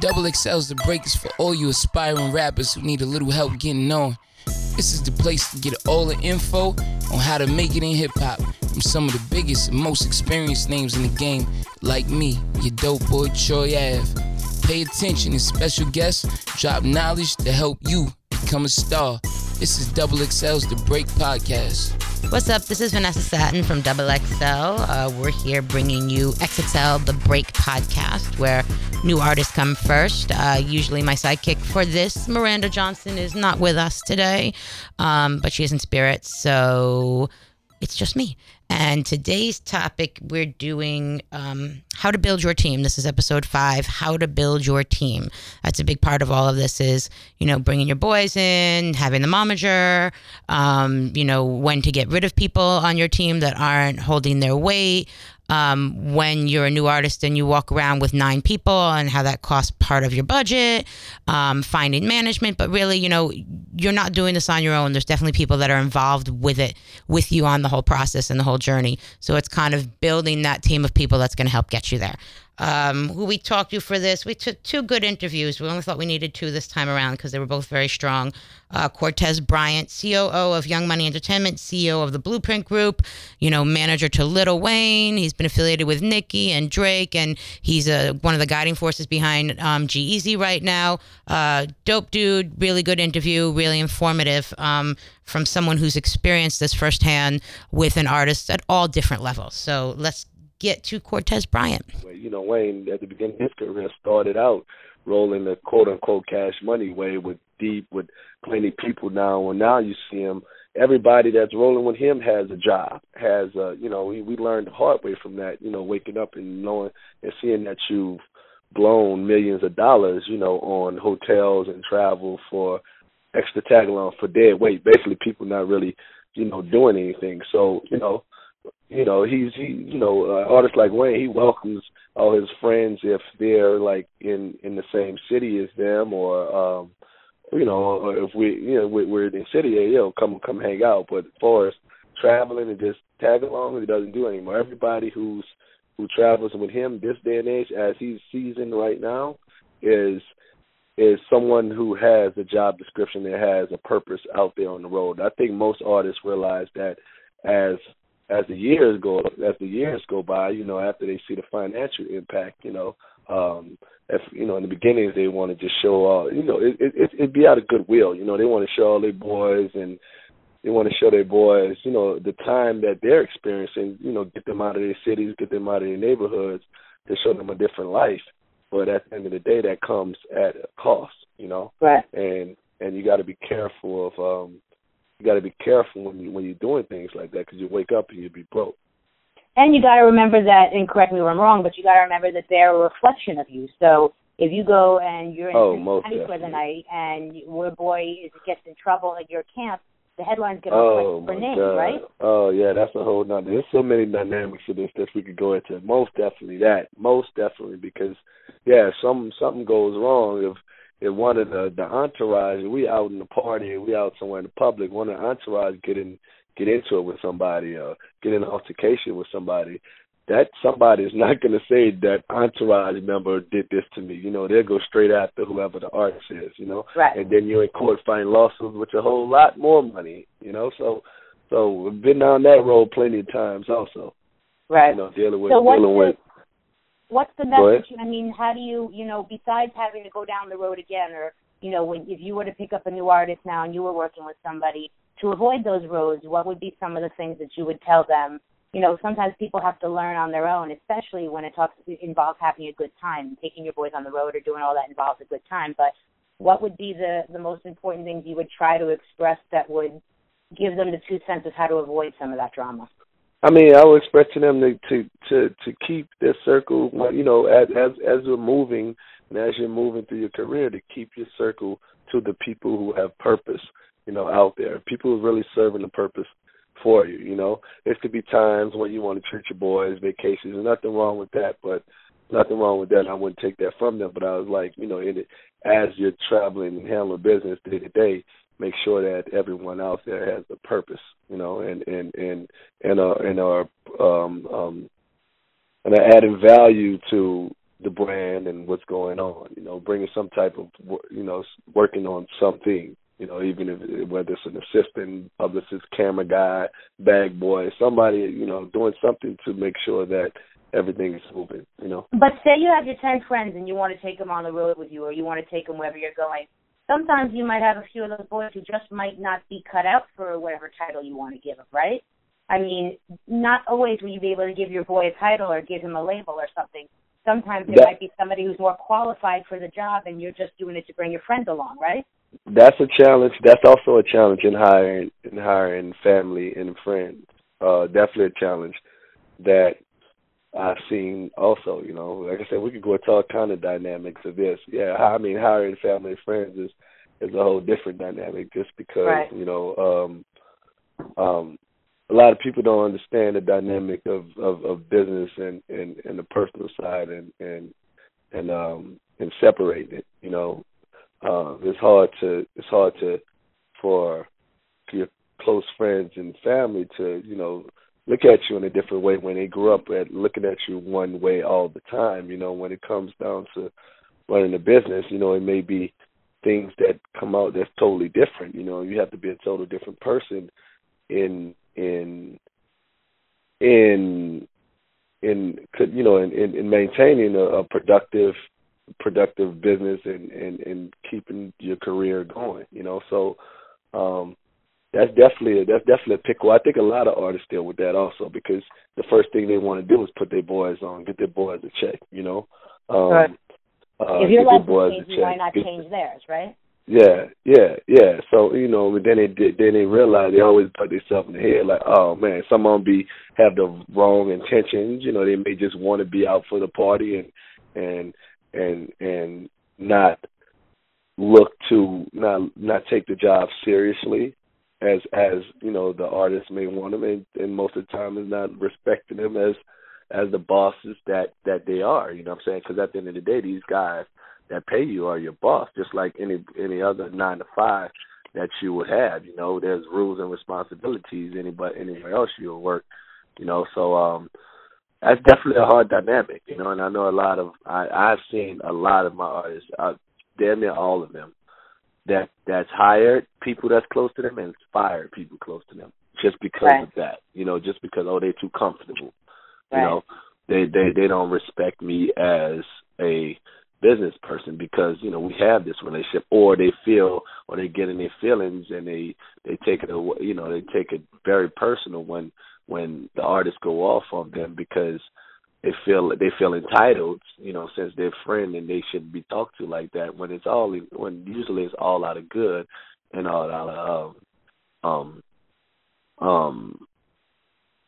Double XL's the breakers for all you aspiring rappers who need a little help getting known. This is the place to get all the info on how to make it in hip hop from some of the biggest and most experienced names in the game, like me, your dope boy Troy Ave. Pay attention as special guests drop knowledge to help you become a star. This is Double XL's The Break Podcast. What's up? This is Vanessa Satten from Double XL. Uh, we're here bringing you XXL The Break podcast, where new artists come first. Uh, usually, my sidekick for this, Miranda Johnson, is not with us today, um, but she is in spirit, so it's just me. And today's topic, we're doing um, how to build your team. This is episode five, how to build your team. That's a big part of all of this is, you know, bringing your boys in, having the momager, um, you know, when to get rid of people on your team that aren't holding their weight, um, when you're a new artist and you walk around with nine people and how that costs part of your budget, um, finding management. But really, you know, you're not doing this on your own. There's definitely people that are involved with it, with you on the whole process and the whole journey. So it's kind of building that team of people that's going to help get you there um, who we talked to for this. We took two good interviews. We only thought we needed two this time around because they were both very strong. Uh, Cortez Bryant, COO of Young Money Entertainment, CEO of the Blueprint Group, you know, manager to Lil Wayne. He's been affiliated with Nicki and Drake, and he's uh, one of the guiding forces behind um, right now. Uh, dope dude, really good interview, really informative um, from someone who's experienced this firsthand with an artist at all different levels. So let's get to Cortez Bryant. You know, Wayne at the beginning of his career started out rolling the quote unquote cash money way with deep with plenty people now. And now you see him everybody that's rolling with him has a job has a you know we we learned the hard way from that you know waking up and knowing and seeing that you've blown millions of dollars you know on hotels and travel for extra tag along for dead weight. Basically people not really you know doing anything. So you know you know he's he you know uh, artists like Wayne he welcomes all his friends if they're like in in the same city as them or um you know if we you know we're in the city you know come come hang out but as traveling and just tag along he doesn't do anymore everybody who's who travels with him this day and age as he's seasoned right now is is someone who has a job description that has a purpose out there on the road. I think most artists realize that as as the years go as the years go by, you know, after they see the financial impact, you know, um, if you know in the beginning they want to just show all, you know, it it it'd be out of goodwill, you know, they want to show all their boys and they want to show their boys, you know, the time that they're experiencing, you know, get them out of their cities, get them out of their neighborhoods, to show them a different life. But at the end of the day, that comes at a cost, you know. Right. And and you got to be careful of um you got to be careful when you when you're doing things like that because you wake up and you'd be broke. And you got to remember that, and correct me if I'm wrong, but you got to remember that they're a reflection of you. So if you go and you're in oh, Cincinnati for the night, and your boy is gets in trouble at your camp, the headlines get oh, for name, God. right? Oh yeah, that's a whole nother. There's so many dynamics of this that we could go into. Most definitely that. Most definitely because yeah, some something goes wrong if if one of the the entourage, we out in the party, we out somewhere in the public, one of the entourage get in get into it with somebody, or get in an altercation with somebody, that somebody is not going to say that entourage member did this to me. You know, they'll go straight after whoever the artist is. You know, right. and then you're in court fighting lawsuits with a whole lot more money. You know, so so we've been down that road plenty of times also. Right. You know, dealing with so dealing with what's the message? I mean, how do you, you know, besides having to go down the road again, or you know, when if you were to pick up a new artist now and you were working with somebody to avoid those roads, what would be some of the things that you would tell them? You know, sometimes people have to learn on their own, especially when it talks it involves having a good time, taking your boys on the road or doing all that involves a good time. But what would be the the most important things you would try to express that would give them the two cents of how to avoid some of that drama? I mean, I would expect them to to to to keep their circle. You know, as as as we're moving and as you're moving through your career, to keep your circle to the people who have purpose. You know, out there, people who are really serving the purpose for you. You know, there could be times when you want to treat your boys, vacations. There's nothing wrong with that, but nothing wrong with that. I wouldn't take that from them. But I was like, you know, in it, as you're traveling and handling business day to day, make sure that everyone out there has a purpose, you know, and and and and are and are um um and are adding value to the brand and what's going on. You know, bringing some type of you know working on something. You know, even if whether it's an assistant, publicist, camera guy, bag boy, somebody you know doing something to make sure that everything is moving. You know. But say you have your ten friends and you want to take them on the road with you, or you want to take them wherever you're going. Sometimes you might have a few of those boys who just might not be cut out for whatever title you want to give them, right? I mean, not always will you be able to give your boy a title or give him a label or something. Sometimes there that, might be somebody who's more qualified for the job, and you're just doing it to bring your friends along, right? That's a challenge. That's also a challenge in hiring in hiring family and friends. Uh, definitely a challenge that I've seen also. You know, like I said, we could go into all kind of dynamics of this. Yeah, I mean, hiring family and friends is is a whole different dynamic just because right. you know um um a lot of people don't understand the dynamic of of, of business and, and and the personal side and and and um and separating it. You know, uh, it's hard to it's hard to for your close friends and family to you know look at you in a different way when they grew up at looking at you one way all the time. You know, when it comes down to running a business, you know, it may be things that come out that's totally different. You know, you have to be a total different person in in in in you know in in, in maintaining a, a productive productive business and, and and keeping your career going you know so um that's definitely a, that's definitely a pickle. I think a lot of artists deal with that also because the first thing they want to do is put their boys on, get their boys a check, you know. Um, right. Uh, if your life change, you might not change theirs, right? Yeah, yeah, yeah. So you know, then they then they realize they always put themselves in the head like, oh man, some of them be have the wrong intentions. You know, they may just want to be out for the party and and and and not look to not not take the job seriously as as you know the artist may want them and, and most of the time is not respecting them as as the bosses that that they are you know what i'm saying because at the end of the day these guys that pay you are your boss, just like any any other nine to five that you would have. You know, there's rules and responsibilities anybody anywhere else you'll work. You know, so um that's definitely a hard dynamic, you know, and I know a lot of I, I've seen a lot of my artists, uh, damn near all of them, that that's hired people that's close to them and fired people close to them just because right. of that. You know, just because oh they're too comfortable. Right. You know, they they they don't respect me as a business person because you know we have this relationship or they feel or they get in their feelings and they they take it away you know they take it very personal when when the artists go off on them because they feel they feel entitled you know since they're friend and they shouldn't be talked to like that when it's all when usually it's all out of good and all out of um um um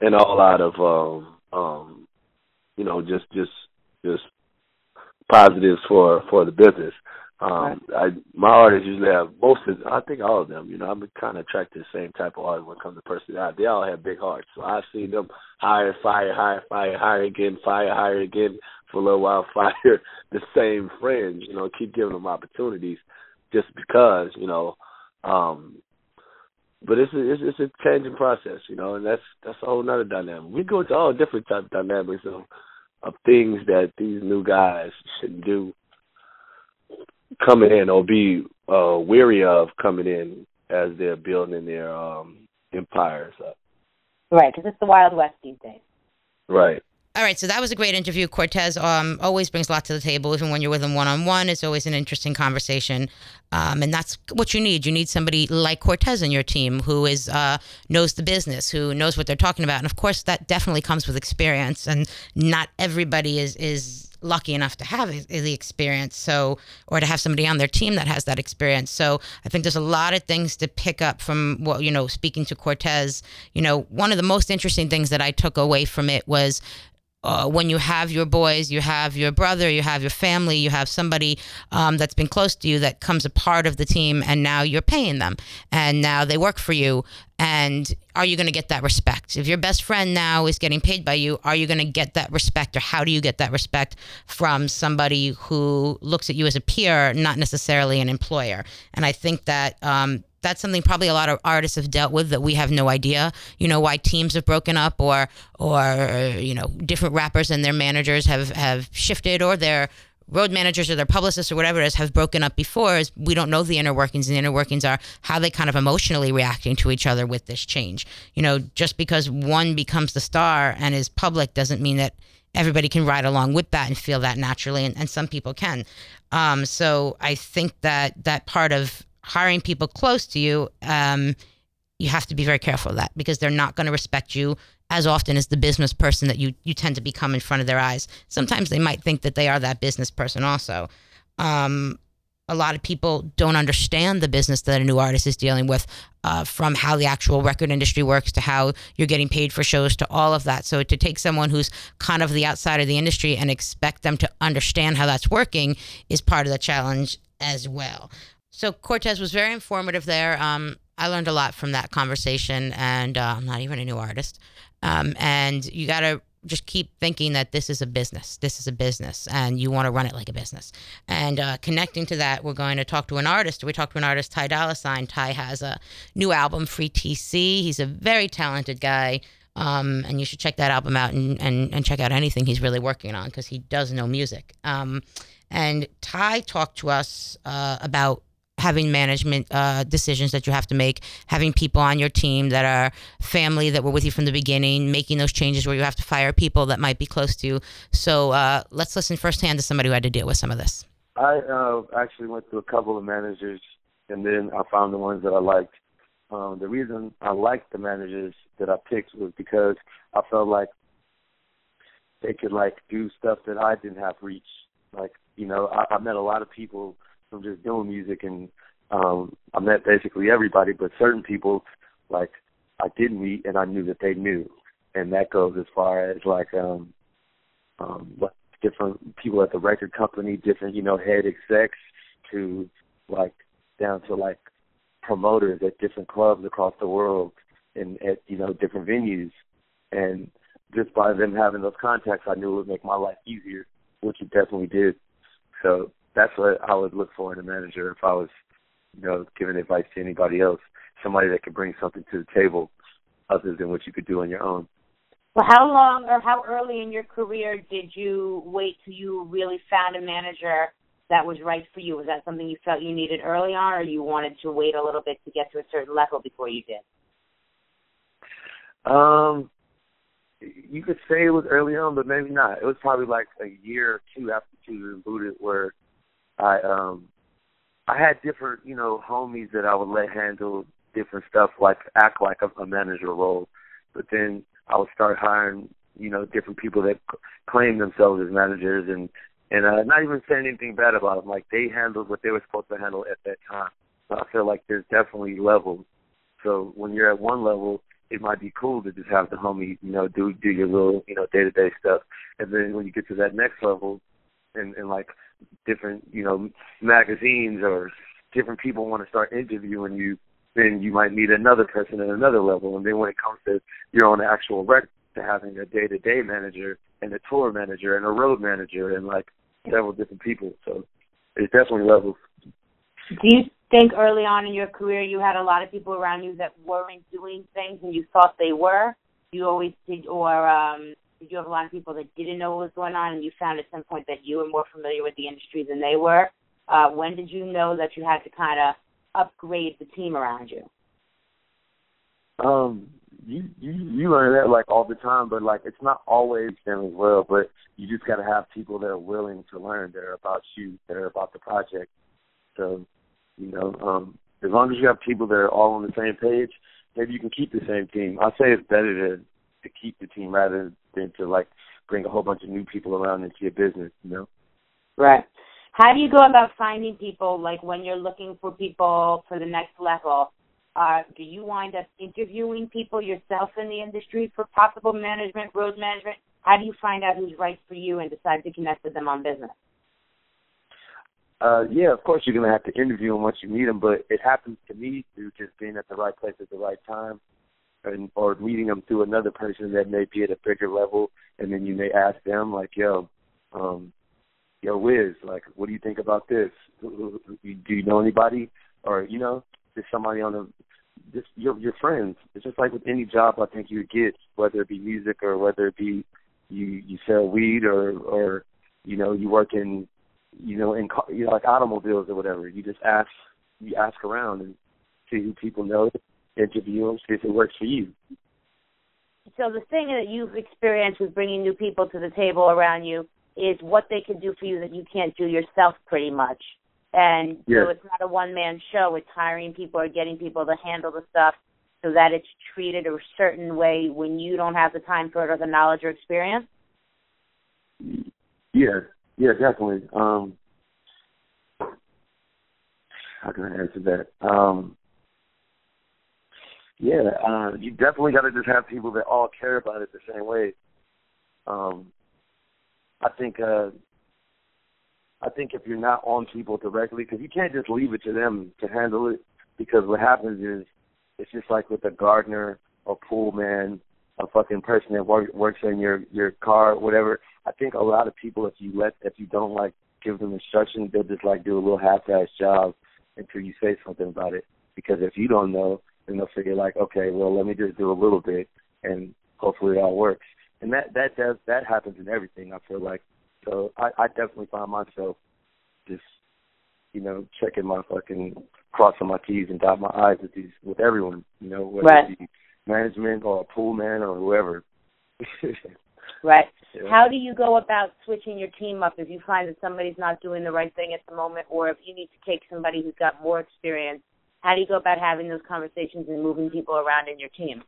and all out of um um you know just just just positives for for the business. Um, I my artists usually have most of I think all of them. You know, I'm kind of attracted to the same type of artists when it comes to personality. They all have big hearts, so I've seen them hire, fire, hire, fire, hire again, fire, hire again for a little while, fire the same friends. You know, keep giving them opportunities just because you know. um but it's a, it's, it's a changing process, you know, and that's that's a whole other dynamic. We go to all different type of dynamics of of things that these new guys should do coming in or be uh, weary of coming in as they're building their um, empires up. Right, because it's the Wild West these days. Right. All right, so that was a great interview. Cortez um, always brings a lot to the table, even when you're with him one on one. It's always an interesting conversation, um, and that's what you need. You need somebody like Cortez in your team who is uh, knows the business, who knows what they're talking about, and of course, that definitely comes with experience. And not everybody is is lucky enough to have the experience so or to have somebody on their team that has that experience. So i think there's a lot of things to pick up from what you know speaking to cortez. You know one of the most interesting things that i took away from it was uh, when you have your boys, you have your brother, you have your family, you have somebody um, that's been close to you that comes a part of the team, and now you're paying them, and now they work for you. And are you going to get that respect? If your best friend now is getting paid by you, are you going to get that respect, or how do you get that respect from somebody who looks at you as a peer, not necessarily an employer? And I think that um, that's something probably a lot of artists have dealt with that we have no idea. You know why teams have broken up, or or you know different rappers and their managers have have shifted, or their road managers or their publicists or whatever it is have broken up before. Is we don't know the inner workings. And the inner workings are how they kind of emotionally reacting to each other with this change. You know, just because one becomes the star and is public doesn't mean that everybody can ride along with that and feel that naturally, and, and some people can. Um, so I think that that part of hiring people close to you, um, you have to be very careful of that because they're not going to respect you as often as the business person that you you tend to become in front of their eyes. Sometimes they might think that they are that business person also. Um, a lot of people don't understand the business that a new artist is dealing with, uh, from how the actual record industry works to how you're getting paid for shows to all of that. So to take someone who's kind of the outside of the industry and expect them to understand how that's working is part of the challenge as well. So Cortez was very informative there. Um, I learned a lot from that conversation, and uh, I'm not even a new artist. Um, and you got to just keep thinking that this is a business. This is a business, and you want to run it like a business. And uh, connecting to that, we're going to talk to an artist. We talked to an artist, Ty Dolla Sign. Ty has a new album, Free TC. He's a very talented guy. Um, and you should check that album out and, and, and check out anything he's really working on because he does know music. Um, and Ty talked to us uh, about having management uh, decisions that you have to make, having people on your team that are family that were with you from the beginning, making those changes where you have to fire people that might be close to you. So uh, let's listen firsthand to somebody who had to deal with some of this. I uh, actually went through a couple of managers, and then I found the ones that I liked. Um, the reason I liked the managers that I picked was because I felt like they could like do stuff that I didn't have reach. Like you know, I, I met a lot of people from just doing music and um I met basically everybody but certain people like I didn't meet and I knew that they knew. And that goes as far as like um um what different people at the record company, different, you know, head execs to like down to like promoters at different clubs across the world and at, you know, different venues. And just by them having those contacts I knew it would make my life easier, which it definitely did. So that's what I would look for in a manager if I was, you know, giving advice to anybody else. Somebody that could bring something to the table other than what you could do on your own. Well, how long or how early in your career did you wait till you really found a manager that was right for you? Was that something you felt you needed early on, or you wanted to wait a little bit to get to a certain level before you did? Um, you could say it was early on, but maybe not. It was probably like a year or two after two rebooted, where I um I had different, you know, homies that I would let handle different stuff like act like a, a manager role. But then I would start hiring, you know, different people that c- claim themselves as managers and and uh, not even saying anything bad about them. Like they handled what they were supposed to handle at that time. So I feel like there's definitely levels. So when you're at one level, it might be cool to just have the homie, you know, do do your little, you know, day to day stuff. And then when you get to that next level, and like different you know magazines or different people want to start interviewing you, then you might meet another person at another level. And then when it comes to your own actual record, to having a day to day manager and a tour manager and a road manager and like several different people. So it's definitely levels. Do you think early on in your career you had a lot of people around you that weren't doing things and you thought they were? You always did, or um, did you have a lot of people that didn't know what was going on and you found at some point that you were more familiar with the industry than they were? Uh, when did you know that you had to kind of upgrade the team around you? Um, you you you learn that like all the time, but like it's not always them as well. But you just got to have people that are willing to learn, that are about you, that are about the project. So, you know, um, as long as you have people that are all on the same page, maybe you can keep the same team. I say it's better to to keep the team rather than to like bring a whole bunch of new people around into your business, you know? Right. How do you go about finding people like when you're looking for people for the next level? Uh, do you wind up interviewing people yourself in the industry for possible management, road management? How do you find out who's right for you and decide to connect with them on business? Uh, yeah, of course you're gonna have to interview them once you meet them, but it happens to me through just being at the right place at the right time, and or meeting them through another person that may be at a bigger level, and then you may ask them like, "Yo, um, yo, Wiz, like, what do you think about this? Do you know anybody?" Or you know, just somebody on the just your your friends. It's just like with any job I think you get, whether it be music or whether it be you you sell weed or or you know you work in you know in you know like automobiles or whatever. You just ask you ask around and see who people know, interview them, see if it works for you. So the thing that you've experienced with bringing new people to the table around you is what they can do for you that you can't do yourself, pretty much. And yeah. so it's not a one man show. It's hiring people or getting people to handle the stuff so that it's treated a certain way when you don't have the time for it or the knowledge or experience. Yeah, yeah, definitely. Um, how can I answer that? Um, yeah, uh, you definitely got to just have people that all care about it the same way. Um, I think uh, I think if you're not on people directly, because you can't just leave it to them to handle it, because what happens is it's just like with a gardener, a pool man, a fucking person that work, works in your your car, whatever. I think a lot of people, if you let, if you don't like give them instructions, they'll just like do a little half-ass job until you say something about it. Because if you don't know, then they'll figure like, okay, well, let me just do a little bit, and hopefully it all works. And that that does that happens in everything. I feel like so I, I definitely find myself just, you know, checking my fucking crossing my T's and dot my I's with these with everyone, you know, whether right. it be management or a pool man or whoever. right. Yeah. How do you go about switching your team up if you find that somebody's not doing the right thing at the moment or if you need to take somebody who's got more experience? How do you go about having those conversations and moving people around in your team?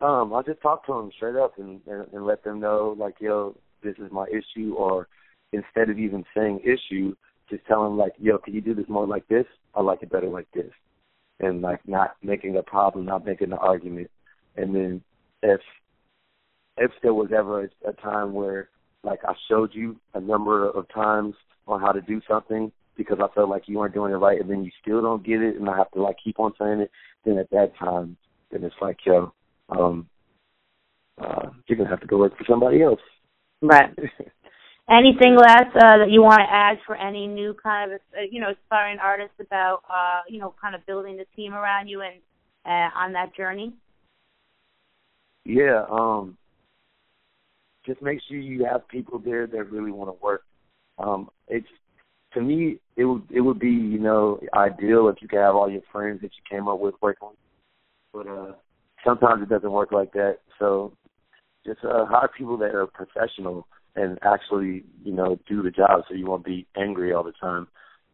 Um, I'll just talk to them straight up and, and and let them know like, yo, this is my issue, or instead of even saying issue, just tell them like, yo, can you do this more like this? I like it better like this, and like not making a problem, not making an argument, and then if if there was ever a, a time where like I showed you a number of times on how to do something because I felt like you weren't doing it right, and then you still don't get it, and I have to like keep on saying it, then at that time, then it's like, yo, um, uh, you're gonna have to go work for somebody else. Right. Anything last uh, that you want to add for any new kind of uh, you know aspiring artists about uh, you know kind of building the team around you and uh, on that journey? Yeah, um, just make sure you have people there that really want to work. Um, it's to me, it would it would be you know ideal if you could have all your friends that you came up with working, but uh, sometimes it doesn't work like that. So just uh, hire people that are professional and actually, you know, do the job so you won't be angry all the time.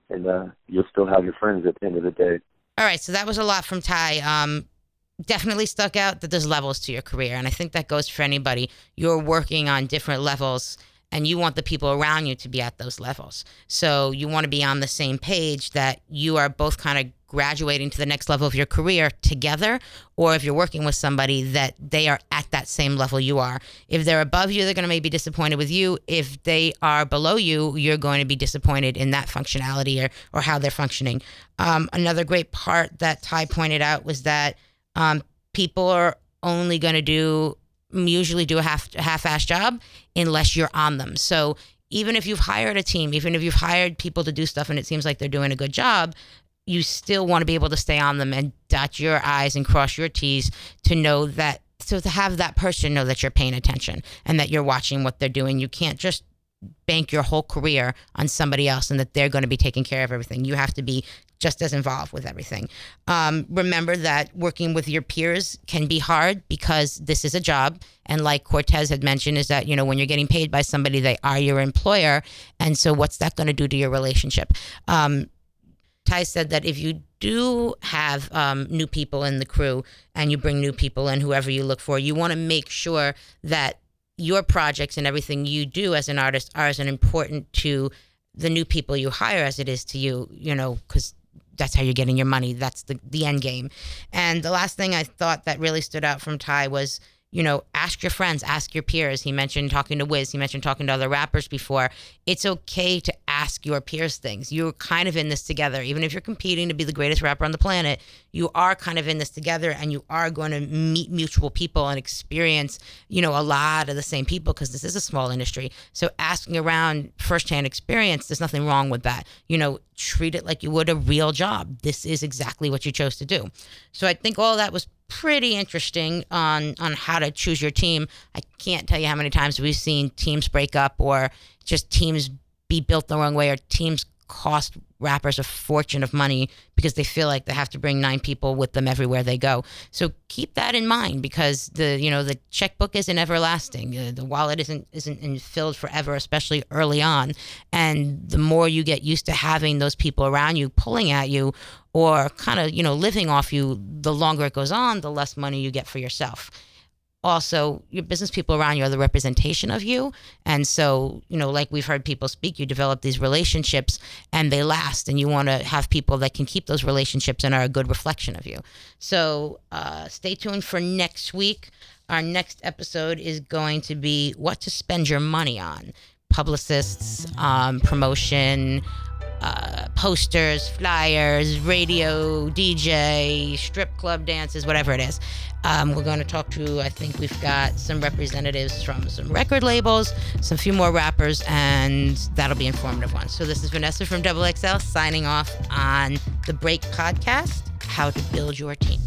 And uh, you'll still have your friends at the end of the day. All right, so that was a lot from Ty. Um, definitely stuck out that there's levels to your career. And I think that goes for anybody. You're working on different levels and you want the people around you to be at those levels. So you want to be on the same page that you are both kind of graduating to the next level of your career together, or if you're working with somebody that they are at that same level you are. If they're above you, they're going to maybe be disappointed with you. If they are below you, you're going to be disappointed in that functionality or, or how they're functioning. Um, another great part that Ty pointed out was that um, people are only going to do usually do a half half-ass job unless you're on them. So even if you've hired a team, even if you've hired people to do stuff and it seems like they're doing a good job, you still want to be able to stay on them and dot your I's and cross your T's to know that, so to have that person know that you're paying attention and that you're watching what they're doing. You can't just bank your whole career on somebody else and that they're going to be taking care of everything. You have to be just as involved with everything. Um, remember that working with your peers can be hard because this is a job. And like Cortez had mentioned, is that, you know, when you're getting paid by somebody, they are your employer. And so what's that going to do to your relationship? Um, Ty said that if you do have um, new people in the crew and you bring new people in, whoever you look for, you want to make sure that your projects and everything you do as an artist are as important to the new people you hire as it is to you, you know, because that's how you're getting your money. That's the, the end game. And the last thing I thought that really stood out from Ty was you know, ask your friends, ask your peers. He mentioned talking to Wiz, he mentioned talking to other rappers before. It's okay to ask your peers things. You're kind of in this together. Even if you're competing to be the greatest rapper on the planet, you are kind of in this together and you are going to meet mutual people and experience, you know, a lot of the same people because this is a small industry. So asking around firsthand experience, there's nothing wrong with that. You know, treat it like you would a real job. This is exactly what you chose to do. So I think all that was pretty interesting on on how to choose your team. I can't tell you how many times we've seen teams break up or just teams be built the wrong way or teams cost rappers a fortune of money because they feel like they have to bring nine people with them everywhere they go. So keep that in mind because the you know the checkbook isn't everlasting. The wallet isn't isn't filled forever, especially early on. And the more you get used to having those people around you pulling at you or kind of you know living off you, the longer it goes on, the less money you get for yourself. Also your business people around you are the representation of you. And so you know like we've heard people speak you develop these relationships and they last and you want to have people that can keep those relationships and are a good reflection of you. So uh, stay tuned for next week. Our next episode is going to be what to spend your money on. Publicists um, promotion uh, posters, flyers, radio, DJ, strip club dances, whatever it is. Um, we're going to talk to, I think we've got some representatives from some record labels, some few more rappers, and that'll be informative ones. So this is Vanessa from Double XL signing off on the Break Podcast How to Build Your Team.